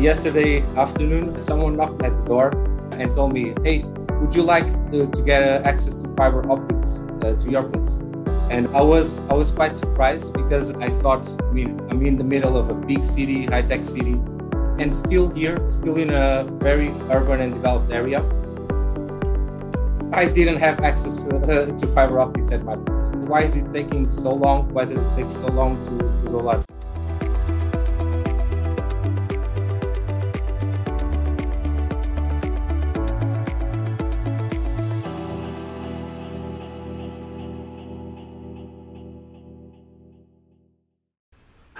yesterday afternoon, someone knocked at the door and told me, "Hey, would you like uh, to get uh, access to fiber optics uh, to your place?" And I was I was quite surprised because I thought, I mean, I'm in the middle of a big city, high tech city, and still here, still in a very urban and developed area. I didn't have access uh, to fiber optics at my place. Why is it taking so long? Why does it take so long to, to roll out?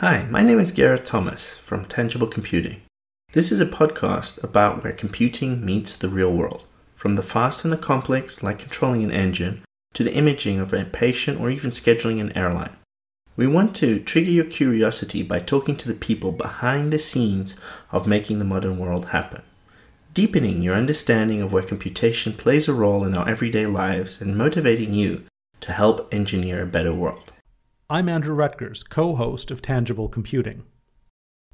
Hi, my name is Garrett Thomas from Tangible Computing. This is a podcast about where computing meets the real world, from the fast and the complex, like controlling an engine, to the imaging of a patient or even scheduling an airline. We want to trigger your curiosity by talking to the people behind the scenes of making the modern world happen, deepening your understanding of where computation plays a role in our everyday lives and motivating you to help engineer a better world. I'm Andrew Rutgers, co host of Tangible Computing.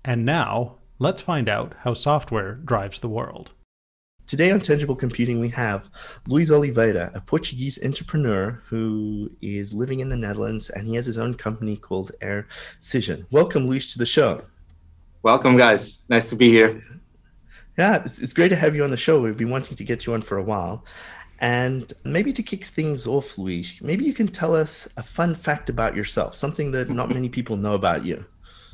And now, let's find out how software drives the world. Today on Tangible Computing, we have Luis Oliveira, a Portuguese entrepreneur who is living in the Netherlands and he has his own company called Aircision. Welcome, Luis, to the show. Welcome, guys. Nice to be here. Yeah, it's, it's great to have you on the show. We've been wanting to get you on for a while. And maybe to kick things off, Luis, maybe you can tell us a fun fact about yourself, something that not many people know about you.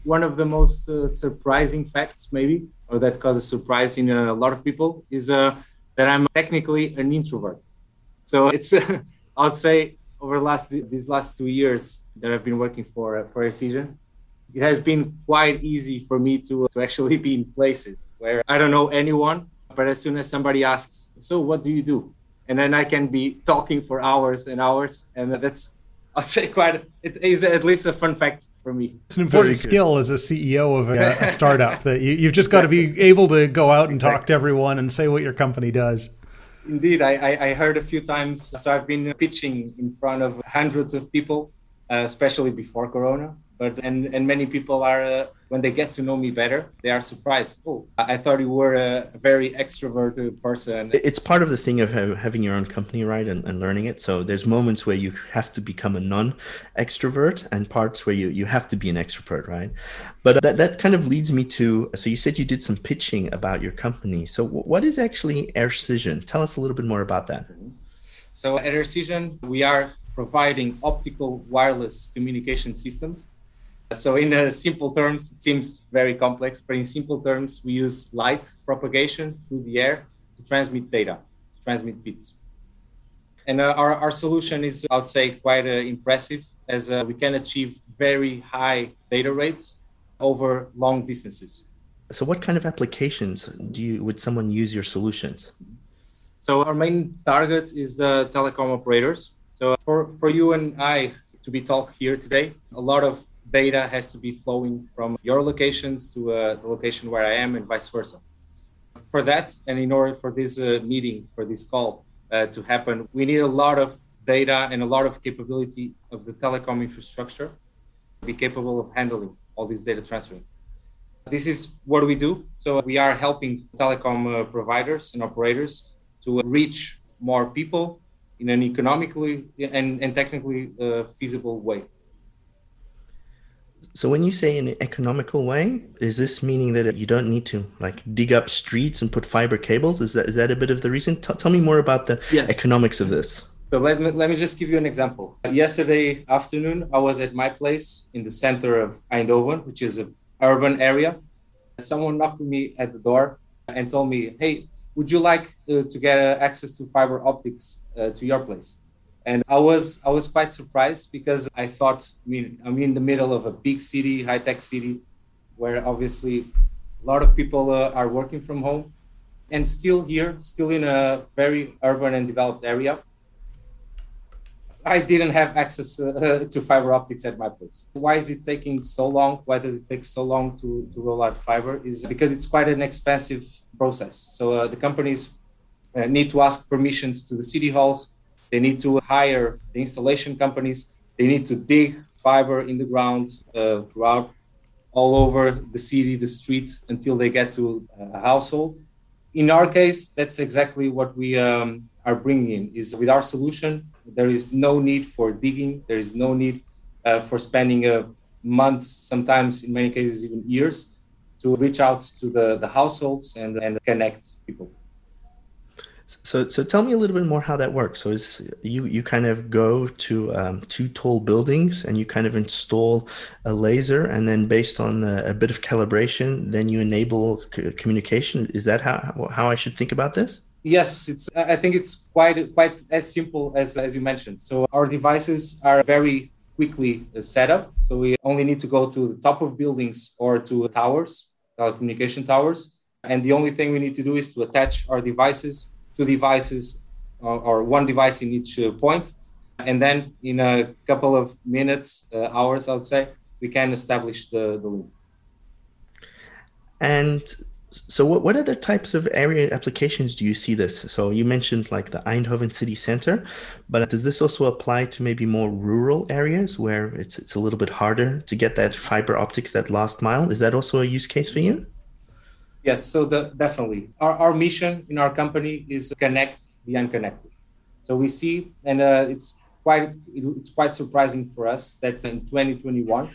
One of the most uh, surprising facts, maybe, or that causes surprise in a lot of people, is uh, that I'm technically an introvert. So it's, uh, I'd say, over last these last two years that I've been working for uh, for Aircision, it has been quite easy for me to to actually be in places where I don't know anyone, but as soon as somebody asks, "So what do you do?" And then I can be talking for hours and hours, and that's I'll say quite it is at least a fun fact for me. It's an important skill as a CEO of a, a startup that you, you've just got to be able to go out and talk to everyone and say what your company does. Indeed, I, I, I heard a few times. So I've been pitching in front of hundreds of people, uh, especially before Corona. But and and many people are uh, when they get to know me better, they are surprised. Oh, I thought you were a very extroverted person. It's part of the thing of having your own company, right, and, and learning it. So there's moments where you have to become a non-extrovert, and parts where you you have to be an extrovert, right? But that that kind of leads me to. So you said you did some pitching about your company. So what is actually Aircision? Tell us a little bit more about that. So at Aircision, we are providing optical wireless communication systems so in uh, simple terms, it seems very complex, but in simple terms, we use light propagation through the air to transmit data, to transmit bits. And uh, our, our solution is, I would say, quite uh, impressive as uh, we can achieve very high data rates over long distances. So what kind of applications do you, would someone use your solutions? So our main target is the telecom operators. So for, for you and I to be talk here today, a lot of data has to be flowing from your locations to uh, the location where I am and vice versa. For that, and in order for this uh, meeting, for this call uh, to happen, we need a lot of data and a lot of capability of the telecom infrastructure to be capable of handling all this data transferring. This is what we do. So we are helping telecom uh, providers and operators to reach more people in an economically and, and technically uh, feasible way. So when you say in an economical way, is this meaning that you don't need to like dig up streets and put fiber cables? Is that is that a bit of the reason? T- tell me more about the yes. economics of this. So let me, let me just give you an example. Yesterday afternoon, I was at my place in the center of Eindhoven, which is an urban area. Someone knocked me at the door and told me, "Hey, would you like uh, to get uh, access to fiber optics uh, to your place?" And I was I was quite surprised because I thought I mean I'm in the middle of a big city, high tech city, where obviously a lot of people uh, are working from home, and still here, still in a very urban and developed area. I didn't have access uh, to fiber optics at my place. Why is it taking so long? Why does it take so long to, to roll out fiber? Is because it's quite an expensive process. So uh, the companies uh, need to ask permissions to the city halls they need to hire the installation companies. They need to dig fiber in the ground uh, throughout. all over the city, the street, until they get to a household. In our case, that's exactly what we um, are bringing in. Is with our solution, there is no need for digging. There is no need uh, for spending a uh, months, sometimes in many cases even years, to reach out to the, the households and, and connect people. So, so tell me a little bit more how that works. So, is you you kind of go to um, two tall buildings and you kind of install a laser, and then based on a, a bit of calibration, then you enable c- communication. Is that how how I should think about this? Yes, it's. I think it's quite quite as simple as as you mentioned. So our devices are very quickly uh, set up. So we only need to go to the top of buildings or to towers, telecommunication towers, and the only thing we need to do is to attach our devices two devices or, or one device in each uh, point. And then in a couple of minutes, uh, hours, I would say, we can establish the, the link. And so what, what other types of area applications do you see this? So you mentioned like the Eindhoven city center, but does this also apply to maybe more rural areas where it's it's a little bit harder to get that fiber optics, that last mile? Is that also a use case for you? Yes, so the, definitely. Our, our mission in our company is connect the unconnected. So we see, and uh, it's quite it's quite surprising for us that in 2021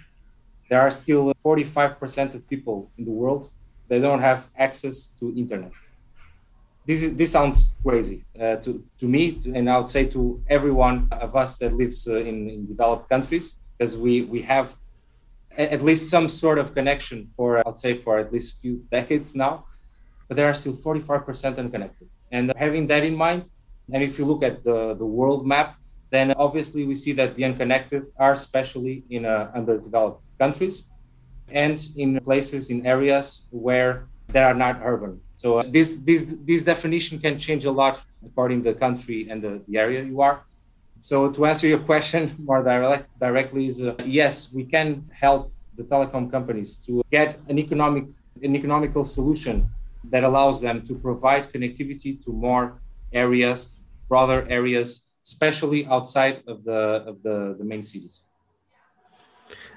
there are still 45% of people in the world that don't have access to internet. This is this sounds crazy uh, to to me, to, and I would say to everyone of us that lives uh, in, in developed countries, because we we have at least some sort of connection for I'd say for at least a few decades now, but there are still 45% unconnected. And having that in mind, and if you look at the, the world map, then obviously we see that the unconnected are especially in uh, underdeveloped countries and in places in areas where they are not urban. So uh, this this this definition can change a lot according to the country and the, the area you are. So to answer your question more direct, directly is uh, yes, we can help the telecom companies to get an economic an economical solution that allows them to provide connectivity to more areas, broader areas, especially outside of the of the, the main cities.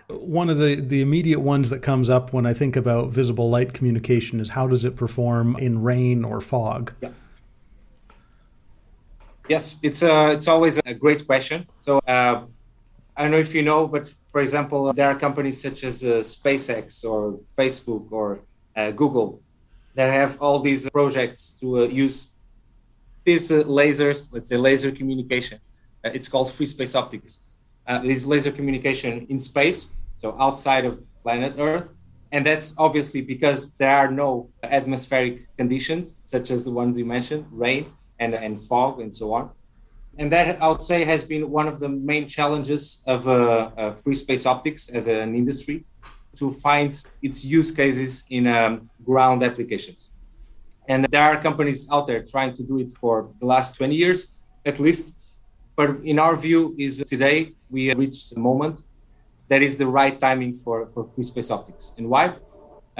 One of the, the immediate ones that comes up when I think about visible light communication is how does it perform in rain or fog? Yeah. Yes, it's a, uh, it's always a great question. So uh, I don't know if you know, but for example, there are companies such as uh, SpaceX or Facebook or uh, Google that have all these projects to uh, use these uh, lasers, let's say laser communication. it's called free space optics. this laser communication in space, so outside of planet Earth, and that's obviously because there are no atmospheric conditions such as the ones you mentioned, rain and, and fog and so on. And that I would say has been one of the main challenges of uh, free space optics as an industry to find its use cases in um, ground applications. And there are companies out there trying to do it for the last 20 years at least. But in our view, is today we reached a moment that is the right timing for, for free space optics. And why?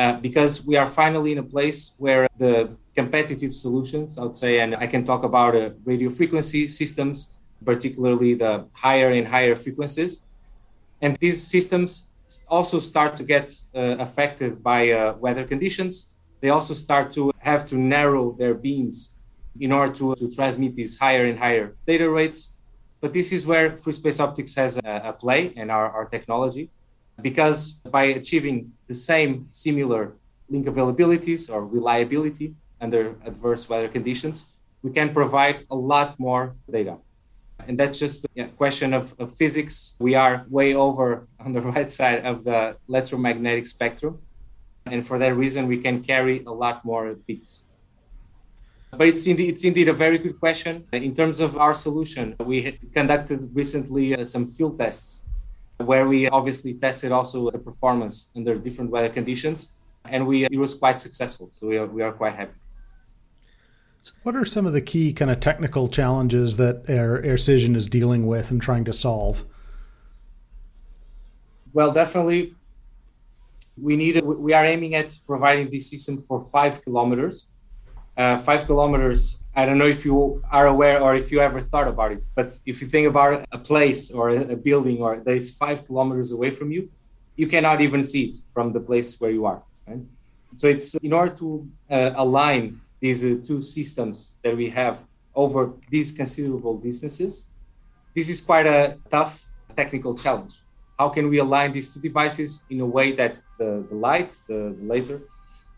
Uh, because we are finally in a place where the competitive solutions, I would say, and I can talk about uh, radio frequency systems, particularly the higher and higher frequencies. And these systems also start to get uh, affected by uh, weather conditions. They also start to have to narrow their beams in order to, to transmit these higher and higher data rates. But this is where free space optics has a, a play and our, our technology, because by achieving the same similar link availabilities or reliability, under adverse weather conditions, we can provide a lot more data. And that's just a question of, of physics. We are way over on the right side of the electromagnetic spectrum. And for that reason, we can carry a lot more bits. But it's indeed, it's indeed a very good question. In terms of our solution, we conducted recently uh, some field tests where we obviously tested also the performance under different weather conditions. And we, it was quite successful. So we are, we are quite happy. What are some of the key kind of technical challenges that Air Aircision is dealing with and trying to solve? Well, definitely, we need. We are aiming at providing this system for five kilometers. Uh, five kilometers. I don't know if you are aware or if you ever thought about it, but if you think about a place or a building or that is five kilometers away from you, you cannot even see it from the place where you are. Right? So it's in order to uh, align these uh, two systems that we have over these considerable distances, this is quite a tough technical challenge. How can we align these two devices in a way that the, the light, the, the laser,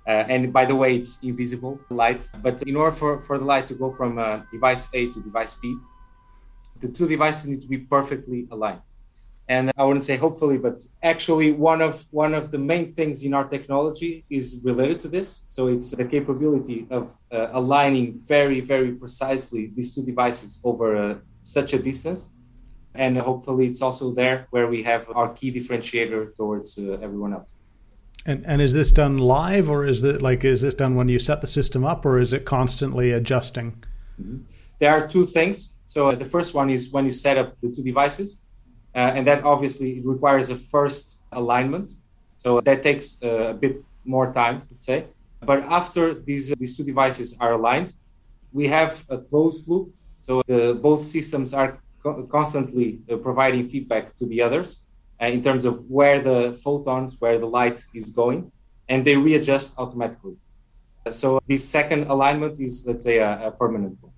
uh, and by the way, it's invisible light. But in order for, for the light to go from uh, device A to device B, the two devices need to be perfectly aligned. And I wouldn't say hopefully, but actually one of one of the main things in our technology is related to this. So it's the capability of uh, aligning very, very precisely these two devices over uh, such a distance. And hopefully it's also there where we have our key differentiator towards uh, everyone else. And and is this done live, or is it like is this done when you set the system up, or is it constantly adjusting? Mm-hmm. There are two things. So uh, the first one is when you set up the two devices, uh, and that obviously requires a first alignment. So that takes uh, a bit more time, let's say. But after these uh, these two devices are aligned, we have a closed loop. So the, both systems are co- constantly uh, providing feedback to the others uh, in terms of where the photons, where the light is going, and they readjust automatically. So this second alignment is, let's say, a, a permanent one.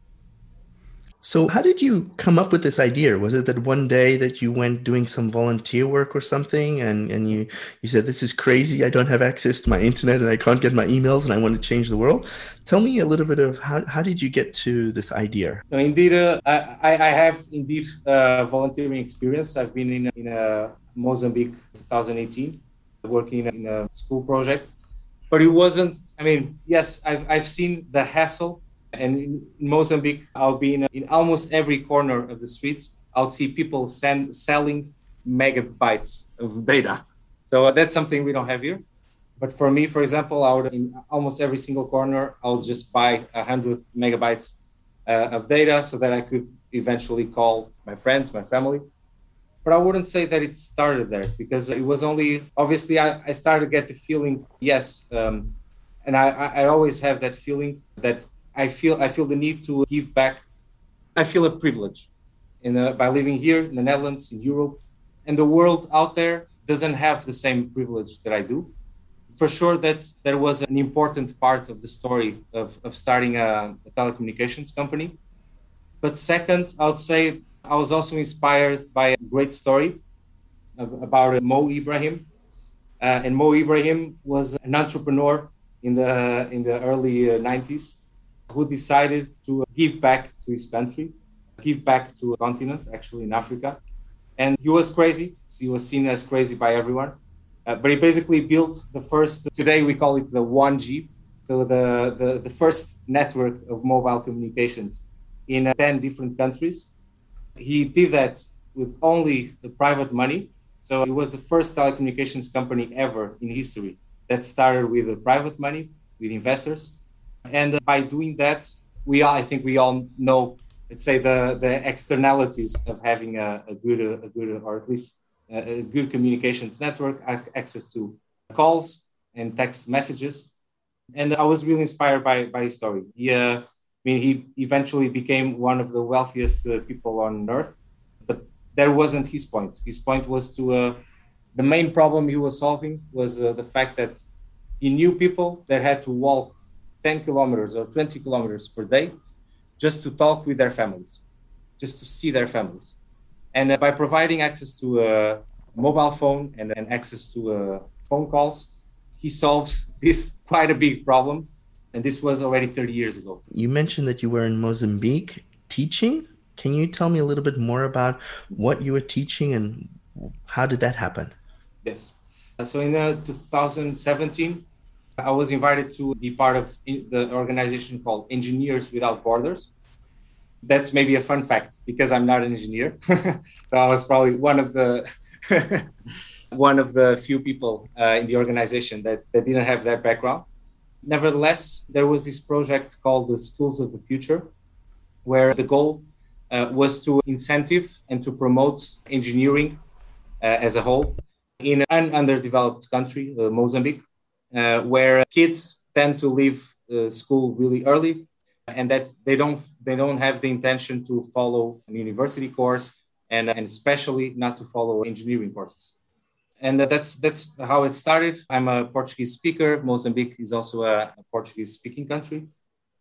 So, how did you come up with this idea? Was it that one day that you went doing some volunteer work or something, and, and you, you said, This is crazy. I don't have access to my internet and I can't get my emails and I want to change the world? Tell me a little bit of how, how did you get to this idea? No, indeed, uh, I, I have indeed uh, volunteering experience. I've been in, in uh, Mozambique 2018, working in a school project. But it wasn't, I mean, yes, I've, I've seen the hassle and in Mozambique, I'll be in, in almost every corner of the streets. I'll see people send, selling megabytes of data. So that's something we don't have here. But for me, for example, I would in almost every single corner, I'll just buy 100 megabytes uh, of data so that I could eventually call my friends, my family. But I wouldn't say that it started there because it was only obviously I, I started to get the feeling, yes, um, and I, I always have that feeling that I feel I feel the need to give back. I feel a privilege in the, by living here in the Netherlands, in Europe, and the world out there doesn't have the same privilege that I do. For sure, that there was an important part of the story of, of starting a, a telecommunications company. But second, I would say I was also inspired by a great story about Mo Ibrahim. Uh, and Mo Ibrahim was an entrepreneur in the in the early uh, 90s who decided to give back to his country, give back to a continent, actually in Africa. And he was crazy. He was seen as crazy by everyone. Uh, but he basically built the first, today we call it the 1G, so the, the, the first network of mobile communications in uh, 10 different countries. He did that with only the private money. So it was the first telecommunications company ever in history that started with the private money, with investors. And by doing that, we all, I think we all know, let's say the, the externalities of having a, a good, a good, or at least a, good communications network, access to calls and text messages. And I was really inspired by, by his story. He, uh, I mean, he eventually became one of the wealthiest uh, people on earth, but that wasn't his point. His point was to, uh, the main problem he was solving was uh, the fact that he knew people that had to walk 10 kilometers or 20 kilometers per day just to talk with their families, just to see their families. And uh, by providing access to a mobile phone and, and access to uh, phone calls, he solves this quite a big problem. And this was already 30 years ago. You mentioned that you were in Mozambique teaching. Can you tell me a little bit more about what you were teaching and how did that happen? Yes. So in uh, 2017, I was invited to be part of the organization called Engineers Without Borders. That's maybe a fun fact because I'm not an engineer. so I was probably one of the one of the few people uh, in the organization that, that didn't have that background. Nevertheless, there was this project called the Schools of the Future, where the goal uh, was to incentive and to promote engineering uh, as a whole in an underdeveloped country, uh, Mozambique uh, where kids tend to leave uh, school really early and that they don't they don't have the intention to follow a university course and, and especially not to follow engineering courses And that's that's how it started. I'm a Portuguese speaker. Mozambique is also a, a Portuguese speaking country.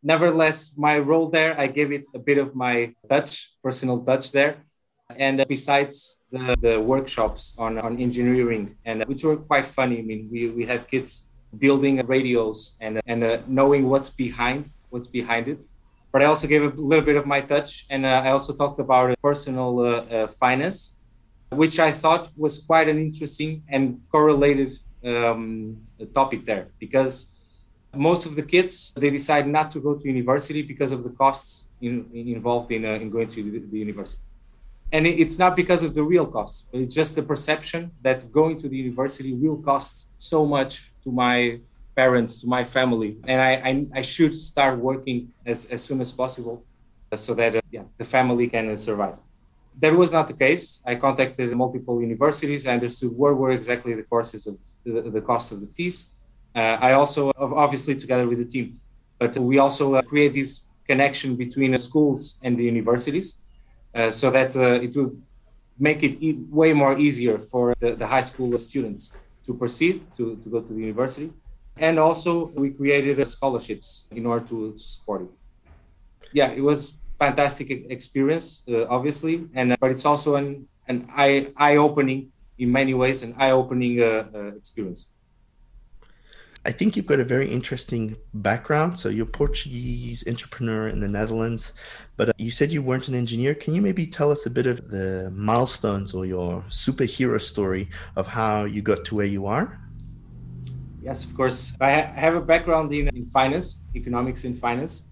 Nevertheless, my role there, I gave it a bit of my touch, personal touch there. And besides the, the workshops on, on engineering, and which were quite funny. I mean, we, we had kids building radios and, and uh, knowing what's behind what's behind it. But I also gave a little bit of my touch, and uh, I also talked about personal uh, uh, finance, which I thought was quite an interesting and correlated um, topic there because most of the kids they decide not to go to university because of the costs in, involved in, uh, in going to the, the university. And it's not because of the real costs it's just the perception that going to the university will cost so much to my parents to my family. And i i, I should start working as, as soon as possible so that uh, yeah the family can survive that was not the case i contacted multiple universities i understood where were exactly the courses of the, the cost of the fees uh, I also, obviously, together with the team, but we also uh, create this connection between the schools and the universities uh, so that it will make it e- way more easier for the, the high school students to proceed to, to go to the university. And also, we created scholarships in order to, to support it. Yeah, it was fantastic experience, uh, obviously, and uh, but it's also an an eye eye opening in many ways, an eye opening uh, experience. I think you've got a very interesting background. So you're Portuguese entrepreneur in the Netherlands, but uh, you said you weren't an engineer. Can you maybe tell us a bit of the milestones or your superhero story of how you got to where you are? Yes, of course. I have a background in, in finance, economics in finance.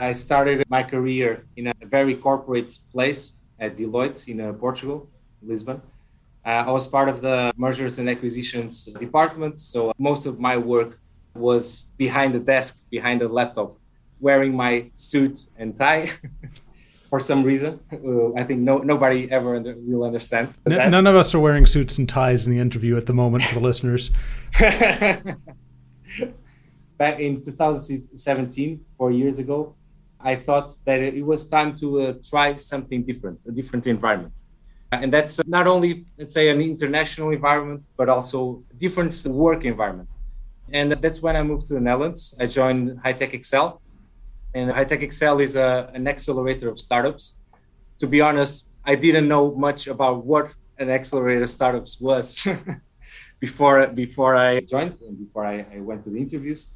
I started my career in a very corporate place at Deloitte in uh, Portugal, Lisbon. Uh, I was part of the mergers and acquisitions department, so most of my work was behind the desk, behind the laptop, wearing my suit and tie. for some reason. Uh, I think no nobody ever under, will understand. N- none of us are wearing suits and ties in the interview at the moment for the listeners. Back in 2017, four years ago, I thought that it was time to uh, try something different, a different environment. Uh, and that's uh, not only, let's say, an international environment, but also a different work environment. And that's when I moved to the Netherlands. I joined HighTechXL. And HighTechXL is a, an accelerator of startups. To be honest, I didn't know much about what an accelerator of startups was before before I joined and before I, I went to the interviews.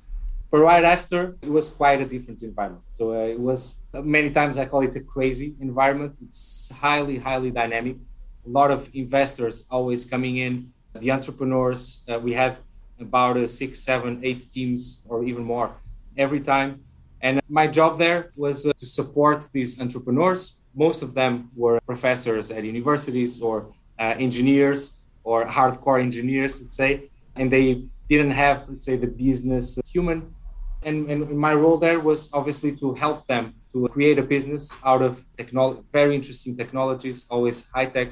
But right after, it was quite a different environment. So uh, it was many times I call it a crazy environment. It's highly, highly dynamic. A lot of investors always coming in. The entrepreneurs, uh, we have about uh, six, seven, eight teams or even more every time. And my job there was uh, to support these entrepreneurs. Most of them were professors at universities or uh, engineers or hardcore engineers, let's say. And they didn't have, let's say, the business human and, and my role there was obviously to help them to create a business out of technology, very interesting technologies, always high tech.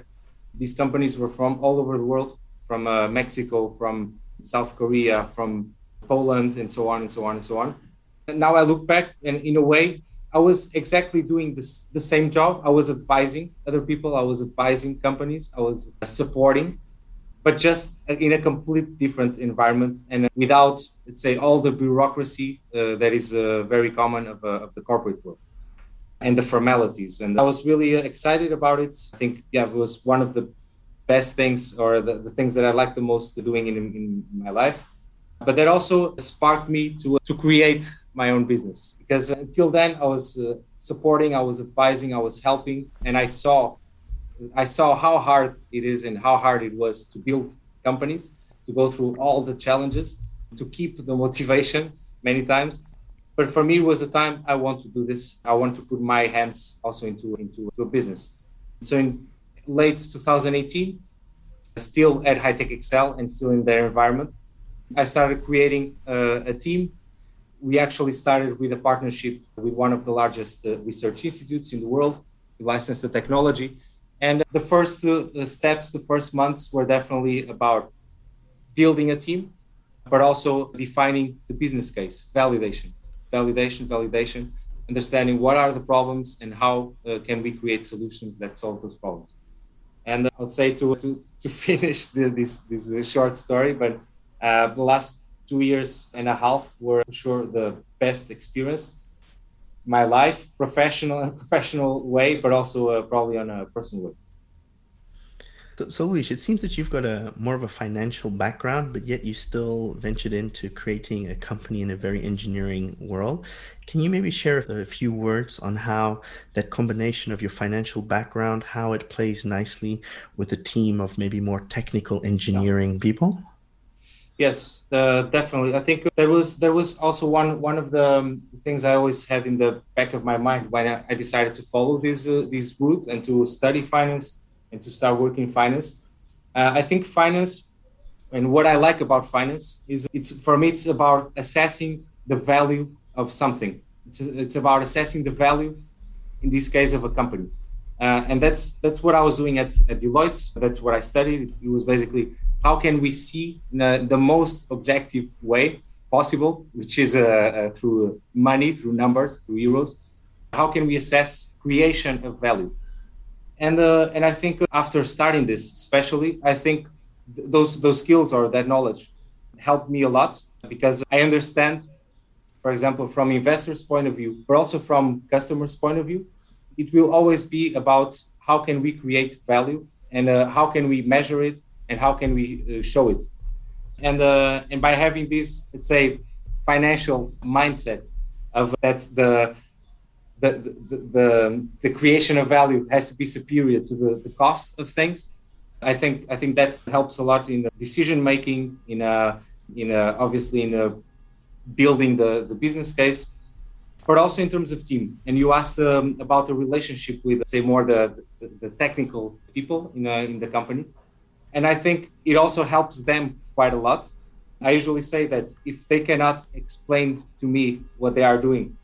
These companies were from all over the world, from uh, Mexico, from South Korea, from Poland, and so on and so on and so on. And now I look back, and in a way, I was exactly doing this, the same job. I was advising other people. I was advising companies. I was supporting but just in a complete different environment and without, let's say, all the bureaucracy uh, that is uh, very common of, uh, of, the corporate world and the formalities. And I was really excited about it. I think, yeah, it was one of the best things or the, the things that I like the most doing in, in my life. But that also sparked me to, to create my own business because until then I was uh, supporting, I was advising, I was helping, and I saw I saw how hard it is and how hard it was to build companies, to go through all the challenges, to keep the motivation many times. But for me, it was a time I want to do this. I want to put my hands also into, into a business. So in late 2018, still at HighTechXL and still in their environment, I started creating uh, a team. We actually started with a partnership with one of the largest uh, research institutes in the world. We licensed the technology and the first uh, steps, the first months were definitely about building a team, but also defining the business case, validation, validation, validation, understanding what are the problems and how uh, can we create solutions that solve those problems. And I would say to to, to finish the, this this uh, short story, but uh, the last two years and a half were for sure the best experience. My life, professional and professional way, but also uh, probably on a personal way. So, so Luis, it seems that you've got a more of a financial background, but yet you still ventured into creating a company in a very engineering world. Can you maybe share a few words on how that combination of your financial background, how it plays nicely with a team of maybe more technical engineering yeah. people? Yes, uh, definitely. I think there was there was also one one of the um, things I always had in the back of my mind when I, decided to follow this uh, this route and to study finance and to start working in finance. Uh, I think finance and what I like about finance is it's for me it's about assessing the value of something. It's it's about assessing the value, in this case, of a company, uh, and that's that's what I was doing at, at Deloitte. That's what I studied. It, it was basically how can we see the, the most objective way possible, which is uh, uh, through money, through numbers, through euros. How can we assess creation of value? and uh, and I think after starting this, especially, I think th- those those skills or that knowledge helped me a lot because I understand, for example, from investors' point of view, but also from customers' point of view, it will always be about how can we create value and uh, how can we measure it and how can we uh, show it, and uh, and by having this, let's say, financial mindset of that the the, the, the, the, creation of value has to be superior to the, the cost of things. I think I think that helps a lot in decision making, in a, in a, obviously in a building the, the business case, but also in terms of team. And you asked um, about the relationship with, say, more the, the, the technical people in, a, in the company. And I think it also helps them quite a lot. I usually say that if they cannot explain to me what they are doing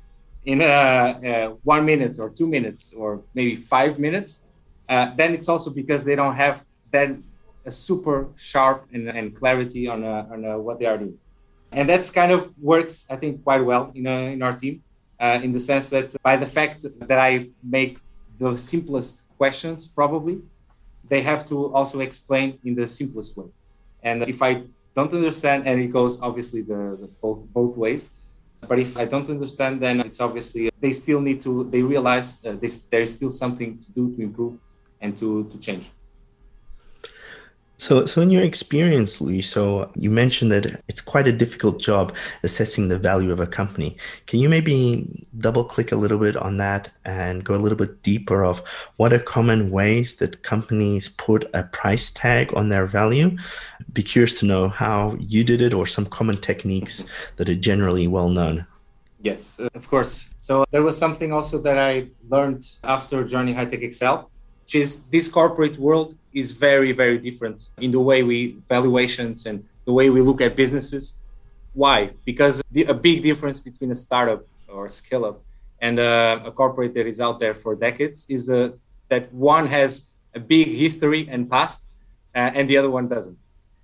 in a, one minute or two minutes or maybe five minutes, uh, then it's also because they don't have then a super sharp and, and clarity on, uh, on uh, what they are doing. And that's kind of works, I think, quite well in, uh, in our team, uh, in the sense that by the fact that I make the simplest questions, probably, they have to also explain in the simplest way. And if I don't understand, and it goes obviously the, the both, both ways, but if I don't understand, then it's obviously they still need to, they realize uh, there is still something to do to improve and to, to change. So, so in your experience, Luis, so you mentioned that it's quite a difficult job assessing the value of a company. Can you maybe double click a little bit on that and go a little bit deeper of what are common ways that companies put a price tag on their value? Be curious to know how you did it or some common techniques that are generally well known. Yes, of course. So there was something also that I learned after joining HighTechXL, which is this corporate world is very, very different in the way we valuations and the way we look at businesses. Why? Because the, a big difference between a startup or a scale up and uh, a corporate that is out there for decades is the, that one has a big history and past uh, and the other one doesn't.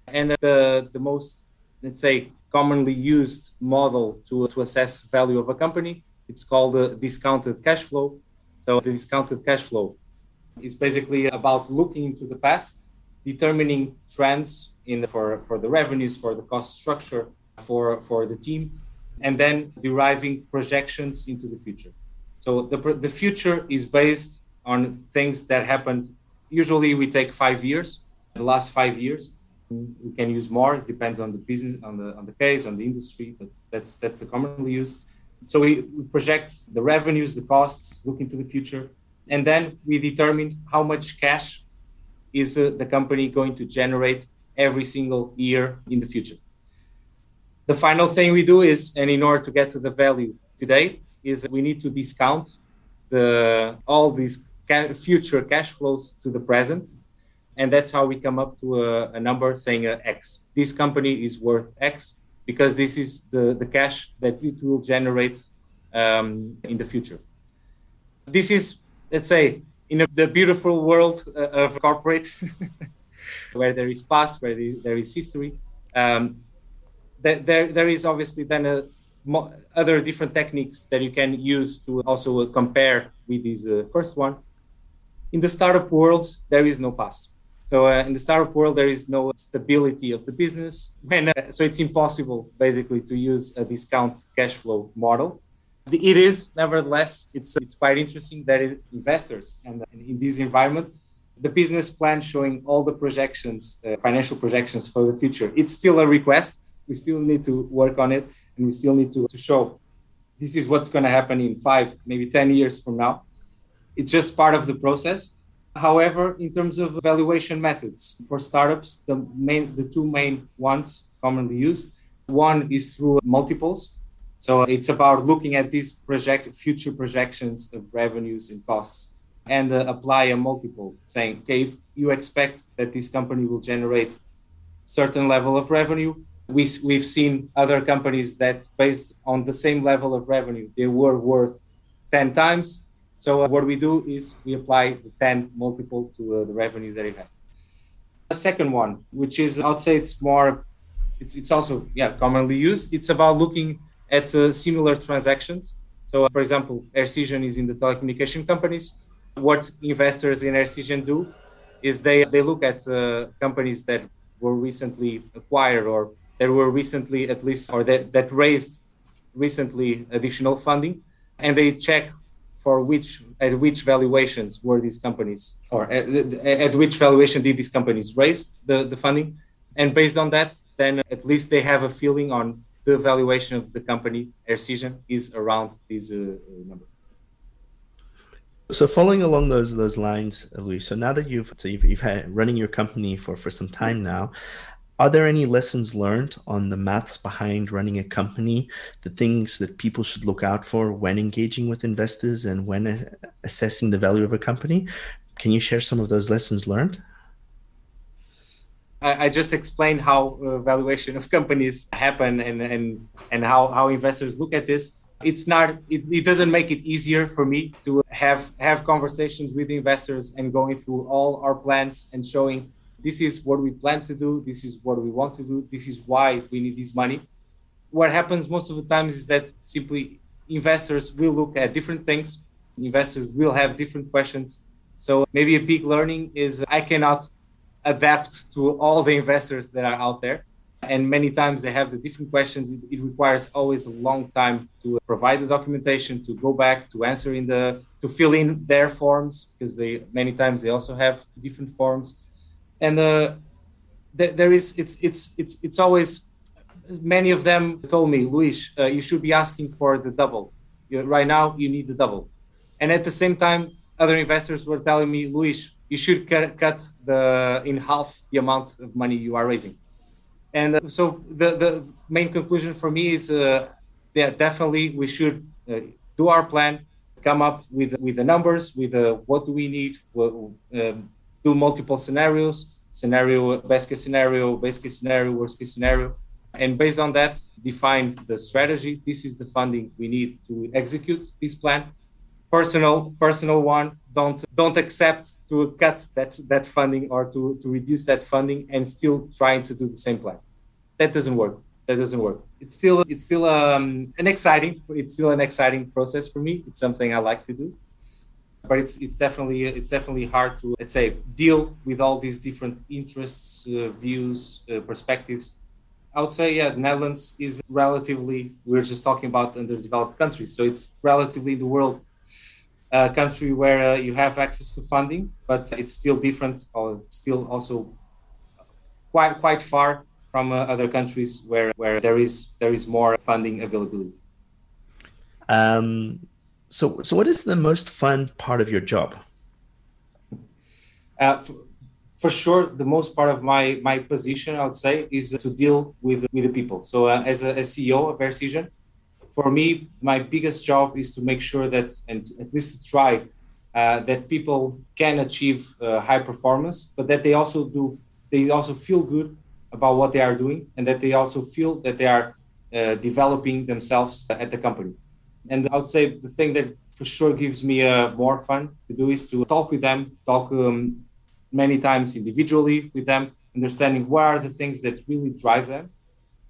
And the, the most, let's say, commonly used model to, to assess value of a company, it's called the discounted cash flow. So the discounted cash flow it's basically about looking into the past, determining trends in for, for the revenues, for the cost structure, for, for the team, and then deriving projections into the future. So the, the future is based on things that happened. Usually we take five years, the last five years. We can use more, it depends on the business, on the on the case, on the industry, but that's that's the commonly used. So we project the revenues, the costs, look into the future, and then we determine how much cash is uh, the company going to generate every single year in the future. The final thing we do is, and in order to get to the value today, is we need to discount the all these ca- future cash flows to the present, and that's how we come up to a, a number saying uh, X. This company is worth X because this is the, the cash that it will generate um, in the future. This is let's say, in a, the beautiful world uh, of corporate, where there is past, where there is history, um, there, there is obviously then a, mo- other different techniques that you can use to also compare with this uh, first one. In the startup world, there is no past. So uh, in the startup world, there is no stability of the business, and uh, so it's impossible basically to use a discount cash flow model. It is, nevertheless, it's it's quite interesting that investors and in this environment, the business plan showing all the projections, uh, financial projections for the future. It's still a request. We still need to work on it, and we still need to, to show this is what's going to happen in five, maybe ten years from now. It's just part of the process However, in terms of valuation methods for startups, the main, the two main ones commonly used, one is through multiples. So it's about looking at these project future projections of revenues and costs and uh, apply a multiple saying, okay, if you expect that this company will generate certain level of revenue, we, we've seen other companies that based on the same level of revenue, they were worth 10 times so uh, what we do is we apply the 10 multiple to uh, the revenue that it had. The second one, which is I would say it's more, it's it's also yeah commonly used. It's about looking at uh, similar transactions. So uh, for example, Aircision is in the telecommunication companies. What investors in Aircision do is they they look at uh, companies that were recently acquired or that were recently at least or that, that raised recently additional funding and they check for which at which valuations were these companies or at, at, which valuation did these companies raise the, the funding and based on that then at least they have a feeling on the valuation of the company Aircision is around these uh, numbers so following along those those lines, Luis. So now that you've so you've, you've had running your company for for some time now, are there any lessons learned on the maths behind running a company, the things that people should look out for when engaging with investors and when assessing the value of a company? Can you share some of those lessons learned? I, just explained how uh, valuation of companies happen and, and, and how, how investors look at this. It's not, it, it doesn't make it easier for me to have, have conversations with investors and going through all our plans and showing this is what we plan to do this is what we want to do this is why we need this money what happens most of the times is that simply investors will look at different things investors will have different questions so maybe a big learning is i cannot adapt to all the investors that are out there. And many times they have the different questions. It, it, requires always a long time to provide the documentation to go back to answer in the to fill in their forms because they many times they also have different forms. And uh, th- there is it's it's it's it's always many of them told me luis uh, you should be asking for the double. You, right now you need the double. And at the same time other investors were telling me luis you should cut, the in half the amount of money you are raising and uh, so the the main conclusion for me is uh, yeah definitely we should uh, do our plan come up with with the numbers with uh, what do we need um, do multiple scenarios scenario, best case scenario, best case scenario, worst case scenario. And based on that, define the strategy. This is the funding we need to execute this plan. Personal, personal one. Don't don't accept to cut that that funding or to, to reduce that funding and still trying to do the same plan. That doesn't work. That doesn't work. It's still it's still um, an exciting it's still an exciting process for me. It's something I like to do but it's it's definitely it's definitely hard to let's say deal with all these different interests, uh, views, uh, perspectives. I would say yeah, the Netherlands is relatively we're just talking about underdeveloped countries, so it's relatively in the world a country where uh, you have access to funding, but it's still different or still also quite quite far from uh, other countries where where there is there is more funding availability. Um, so, so what is the most fun part of your job? Uh, for, for, sure, the most part of my my position, I would say, is to deal with with the people. So, uh, as a as CEO of Aircision, for me, my biggest job is to make sure that, and at least to try, uh, that people can achieve uh, high performance, but that they also do, they also feel good about what they are doing, and that they also feel that they are uh, developing themselves at the company. And I would say the thing that for sure gives me uh, more fun to do is to talk with them, talk um, many times individually with them, understanding what are the things that really drive them.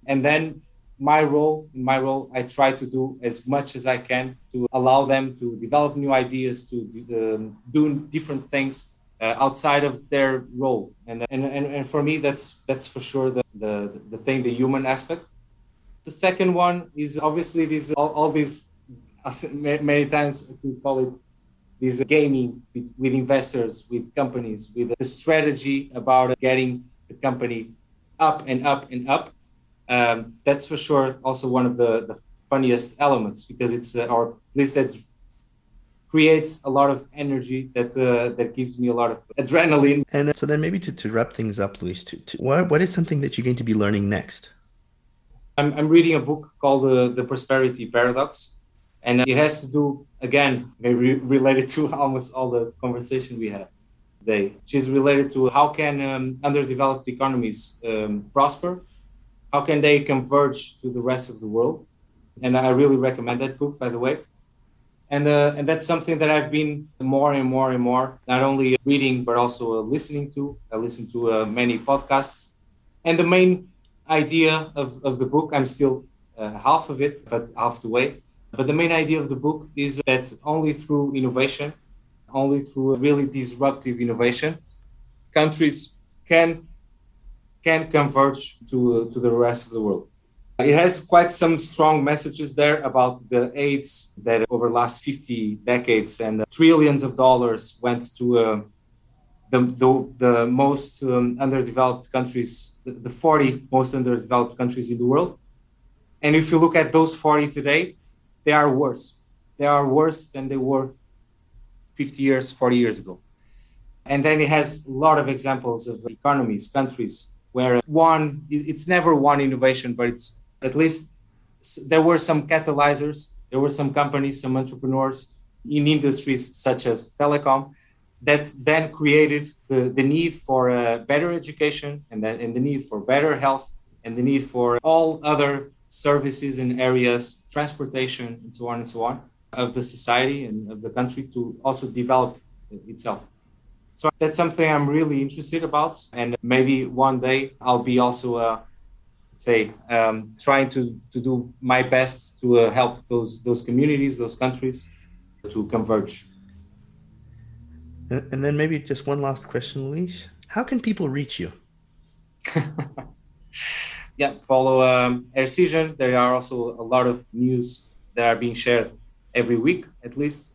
And then my role, in my role, I try to do as much as I can to allow them to develop new ideas, to um, do different things, uh, outside of their role. And, and, and, and for me, that's, that's for sure the, the, the thing, the human aspect. The second one is obviously these all, all these many times we call it this gaming with, with, investors, with companies, with a strategy about getting the company up and up and up. Um, that's for sure also one of the, the funniest elements because it's uh, or at least that creates a lot of energy that uh, that gives me a lot of adrenaline. And uh, so then maybe to, to wrap things up, Luis, to, to, what, what is something that you're going to be learning next? I'm, I'm reading a book called uh, The Prosperity Paradox, and it has to do, again, maybe related to almost all the conversation we had today, which is related to how can um, underdeveloped economies um, prosper, how can they converge to the rest of the world. And I really recommend that book, by the way and uh, and that's something that I've been more and more and more not only reading but also uh, listening to. I listen to uh, many podcasts, and the main idea of, of the book I'm still uh, half of it, but half the way. But the main idea of the book is that only through innovation, only through really disruptive innovation, countries can can converge to uh, to the rest of the world. It has quite some strong messages there about the aids that over the last 50 decades and trillions of dollars went to uh, the, the, the, most um, underdeveloped countries, the, the 40 most underdeveloped countries in the world. And if you look at those 40 today, they are worse. They are worse than they were 50 years, 40 years ago. And then it has a lot of examples of economies, countries where one, it's never one innovation, but it's at least there were some catalyzers, there were some companies, some entrepreneurs in industries such as telecom that then created the, the need for a better education and, then, and the need for better health and the need for all other services and areas, transportation, and so on and so on, of the society and of the country to also develop itself. So that's something I'm really interested about. And maybe one day I'll be also a say um, trying to, to do my best to uh, help those those communities those countries to converge and then maybe just one last question luis how can people reach you yeah follow um, Aircision. there are also a lot of news that are being shared every week at least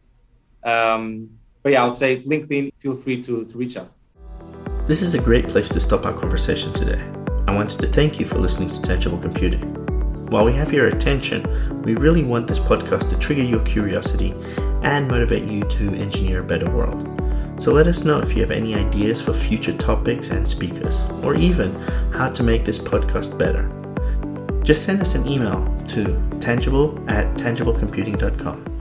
um, but yeah i would say linkedin feel free to, to reach out this is a great place to stop our conversation today I wanted to thank you for listening to Tangible Computing. While we have your attention, we really want this podcast to trigger your curiosity and motivate you to engineer a better world. So let us know if you have any ideas for future topics and speakers, or even how to make this podcast better. Just send us an email to tangible at tangiblecomputing.com.